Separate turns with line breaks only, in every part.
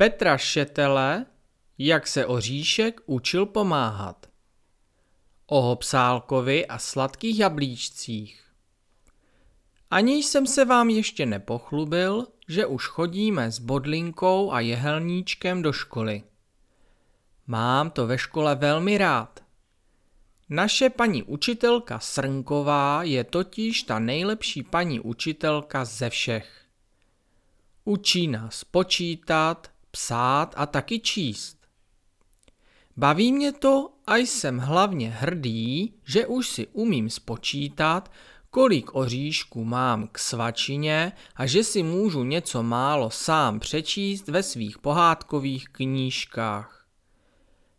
Petra Šetele, jak se oříšek učil pomáhat. O Hopsálkovi a sladkých jablíčcích. Ani jsem se vám ještě nepochlubil, že už chodíme s bodlinkou a jehelníčkem do školy. Mám to ve škole velmi rád. Naše paní učitelka Srnková je totiž ta nejlepší paní učitelka ze všech. Učí nás počítat, psát a taky číst. Baví mě to a jsem hlavně hrdý, že už si umím spočítat, kolik oříšků mám k svačině a že si můžu něco málo sám přečíst ve svých pohádkových knížkách.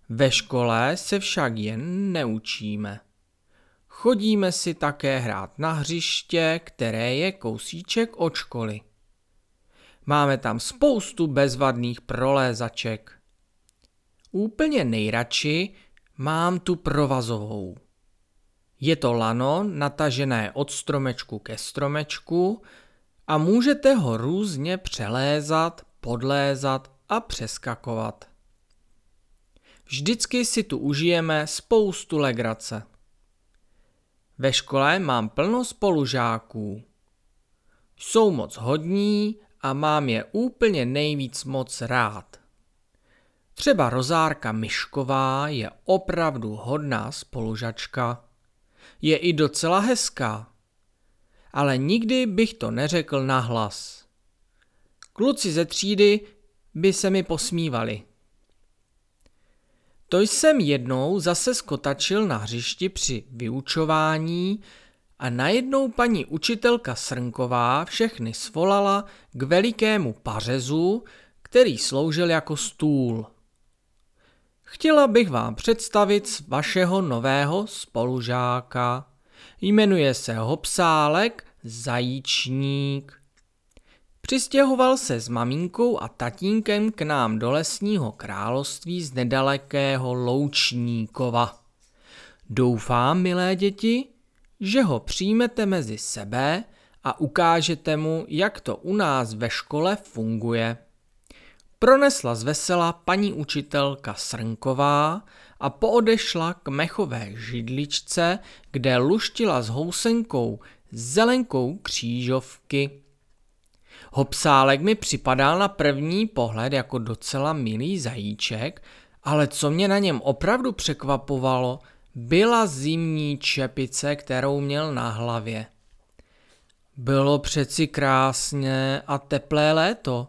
Ve škole se však jen neučíme. Chodíme si také hrát na hřiště, které je kousíček od školy. Máme tam spoustu bezvadných prolézaček. Úplně nejradši mám tu provazovou. Je to lano natažené od stromečku ke stromečku a můžete ho různě přelézat, podlézat a přeskakovat. Vždycky si tu užijeme spoustu legrace. Ve škole mám plno spolužáků. Jsou moc hodní a mám je úplně nejvíc moc rád. Třeba Rozárka Myšková je opravdu hodná spolužačka. Je i docela hezká. Ale nikdy bych to neřekl nahlas. Kluci ze třídy by se mi posmívali. To jsem jednou zase skotačil na hřišti při vyučování a najednou paní učitelka Srnková všechny svolala k velikému pařezu, který sloužil jako stůl. Chtěla bych vám představit vašeho nového spolužáka. Jmenuje se Hopsálek Zajíčník. Přistěhoval se s maminkou a tatínkem k nám do lesního království z nedalekého Loučníkova. Doufám, milé děti, že ho přijmete mezi sebe a ukážete mu, jak to u nás ve škole funguje. Pronesla z vesela paní učitelka Srnková a poodešla k mechové židličce, kde luštila s housenkou zelenkou křížovky. Hopsálek mi připadal na první pohled jako docela milý zajíček, ale co mě na něm opravdu překvapovalo, byla zimní čepice, kterou měl na hlavě. Bylo přeci krásně a teplé léto.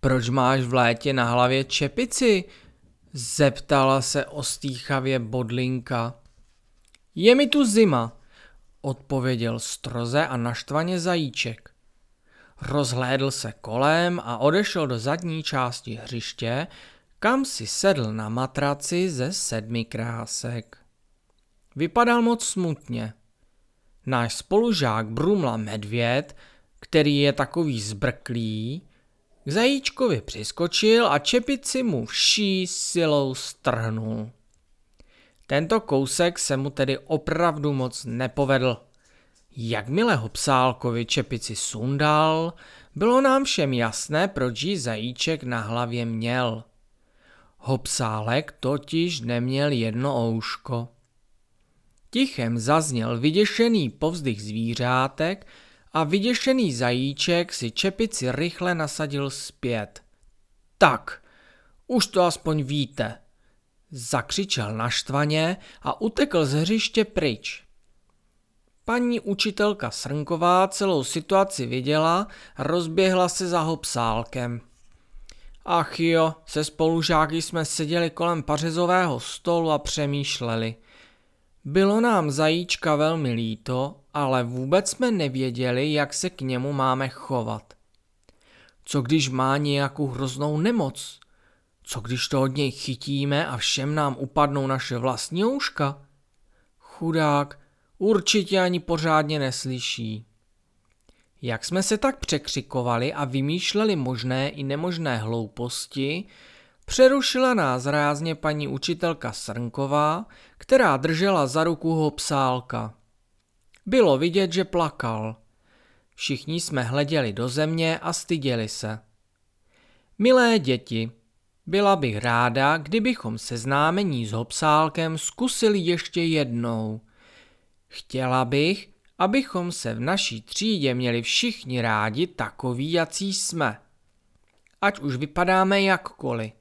Proč máš v létě na hlavě čepici? Zeptala se ostýchavě bodlinka. Je mi tu zima, odpověděl stroze a naštvaně zajíček. Rozhlédl se kolem a odešel do zadní části hřiště, kam si sedl na matraci ze sedmi krásek. Vypadal moc smutně. Náš spolužák Brumla Medvěd, který je takový zbrklý, k zajíčkovi přiskočil a čepici mu vší silou strhnul. Tento kousek se mu tedy opravdu moc nepovedl. Jakmile ho psálkovi čepici sundal, bylo nám všem jasné, proč jí zajíček na hlavě měl. Hopsálek totiž neměl jedno ouško. Tichem zazněl vyděšený povzdych zvířátek a vyděšený zajíček si čepici rychle nasadil zpět. Tak, už to aspoň víte, zakřičel naštvaně a utekl z hřiště pryč. Paní učitelka Srnková celou situaci viděla rozběhla se za hopsálkem. Ach jo, se spolužáky jsme seděli kolem pařezového stolu a přemýšleli. Bylo nám zajíčka velmi líto, ale vůbec jsme nevěděli, jak se k němu máme chovat. Co když má nějakou hroznou nemoc? Co když to od něj chytíme a všem nám upadnou naše vlastní ouška? Chudák, určitě ani pořádně neslyší. Jak jsme se tak překřikovali a vymýšleli možné i nemožné hlouposti, přerušila nás rázně paní učitelka Srnková, která držela za ruku ho psálka. Bylo vidět, že plakal. Všichni jsme hleděli do země a styděli se. Milé děti, byla bych ráda, kdybychom seznámení s Hopsálkem zkusili ještě jednou. Chtěla bych, abychom se v naší třídě měli všichni rádi takový, jací jsme. Ať už vypadáme jakkoliv.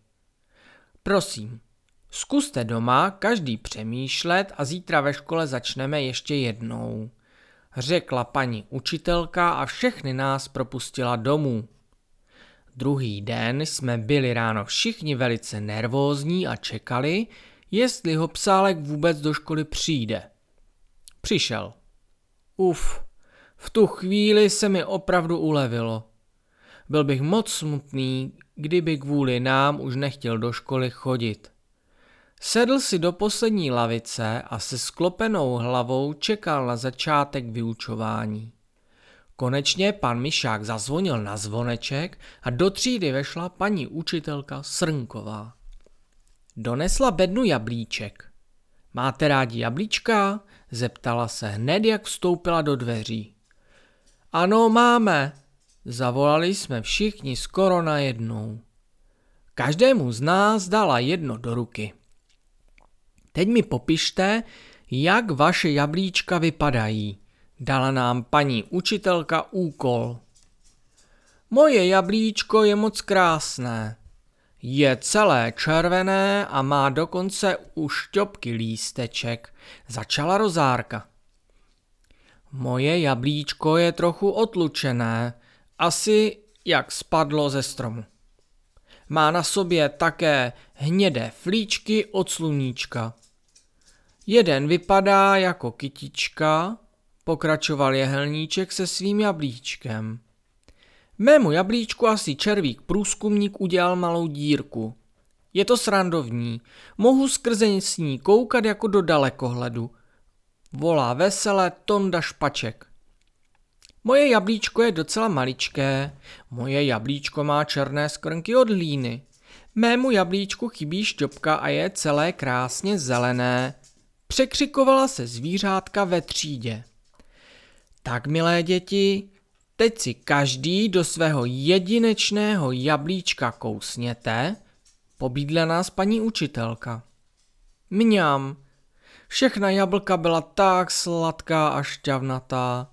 Prosím, zkuste doma každý přemýšlet a zítra ve škole začneme ještě jednou. Řekla paní učitelka a všechny nás propustila domů. Druhý den jsme byli ráno všichni velice nervózní a čekali, jestli ho psálek vůbec do školy přijde. Přišel. Uf, v tu chvíli se mi opravdu ulevilo. Byl bych moc smutný, kdyby kvůli nám už nechtěl do školy chodit. Sedl si do poslední lavice a se sklopenou hlavou čekal na začátek vyučování. Konečně pan Mišák zazvonil na zvoneček a do třídy vešla paní učitelka Srnková. Donesla bednu jablíček. Máte rádi jablíčka? Zeptala se hned, jak vstoupila do dveří. Ano, máme, zavolali jsme všichni skoro najednou. Každému z nás dala jedno do ruky. Teď mi popište, jak vaše jablíčka vypadají, Dala nám paní učitelka úkol. Moje jablíčko je moc krásné. Je celé červené a má dokonce u šťopky lísteček, začala rozárka. Moje jablíčko je trochu otlučené, asi jak spadlo ze stromu. Má na sobě také hnědé flíčky od sluníčka. Jeden vypadá jako kytička, pokračoval jehelníček se svým jablíčkem. Mému jablíčku asi červík průzkumník udělal malou dírku. Je to srandovní, mohu skrze s ní koukat jako do dalekohledu. Volá veselé Tonda Špaček. Moje jablíčko je docela maličké, moje jablíčko má černé skrnky od líny. Mému jablíčku chybí šťopka a je celé krásně zelené. Překřikovala se zvířátka ve třídě. Tak, milé děti, teď si každý do svého jedinečného jablíčka kousněte, pobídla nás paní učitelka. Mňam, všechna jablka byla tak sladká a šťavnatá.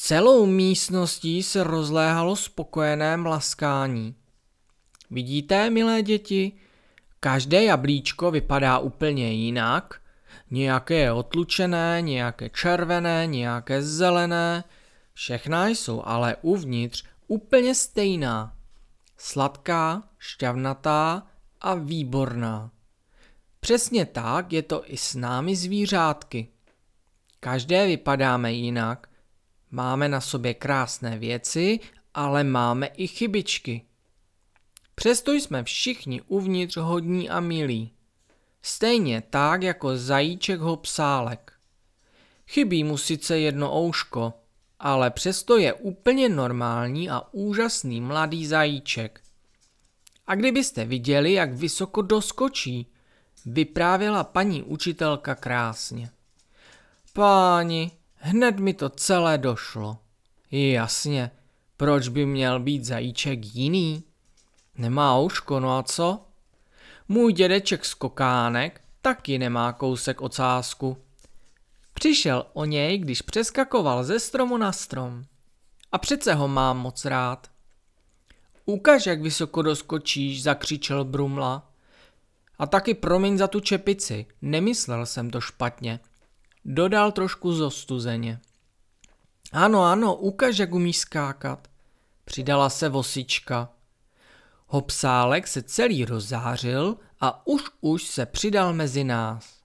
Celou místností se rozléhalo spokojené mlaskání. Vidíte, milé děti, každé jablíčko vypadá úplně jinak – Nějaké je otlučené, nějaké červené, nějaké zelené. Všechna jsou ale uvnitř úplně stejná. Sladká, šťavnatá a výborná. Přesně tak je to i s námi zvířátky. Každé vypadáme jinak. Máme na sobě krásné věci, ale máme i chybičky. Přesto jsme všichni uvnitř hodní a milí. Stejně tak jako zajíček ho psálek. Chybí mu sice jedno ouško, ale přesto je úplně normální a úžasný mladý zajíček. A kdybyste viděli, jak vysoko doskočí, vyprávěla paní učitelka krásně. Páni, hned mi to celé došlo. Jasně, proč by měl být zajíček jiný? Nemá ouško, no a co? Můj dědeček Skokánek taky nemá kousek ocásku. Přišel o něj, když přeskakoval ze stromu na strom. A přece ho mám moc rád. Ukaž, jak vysoko doskočíš, zakřičel Brumla. A taky promiň za tu čepici, nemyslel jsem to špatně. Dodal trošku zostuzeně. Ano, ano, ukaž, jak umíš skákat. Přidala se vosička. Hopsálek se celý rozzářil a už už se přidal mezi nás.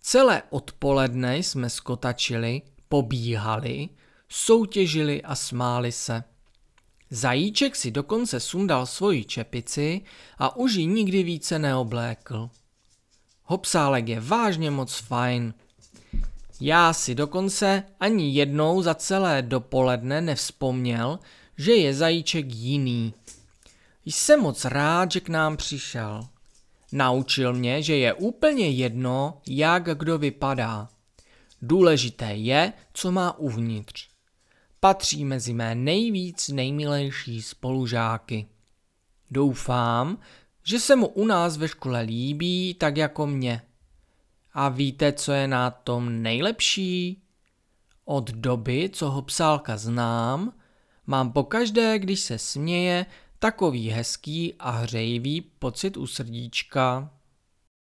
Celé odpoledne jsme skotačili, pobíhali, soutěžili a smáli se. Zajíček si dokonce sundal svoji čepici a už ji nikdy více neoblékl. Hopsálek je vážně moc fajn. Já si dokonce ani jednou za celé dopoledne nevzpomněl, že je zajíček jiný. Jsem moc rád, že k nám přišel. Naučil mě, že je úplně jedno, jak kdo vypadá. Důležité je, co má uvnitř. Patří mezi mé nejvíc nejmilejší spolužáky. Doufám, že se mu u nás ve škole líbí tak jako mě. A víte, co je na tom nejlepší? Od doby, co ho psálka znám, mám pokaždé, když se směje, takový hezký a hřejivý pocit u srdíčka.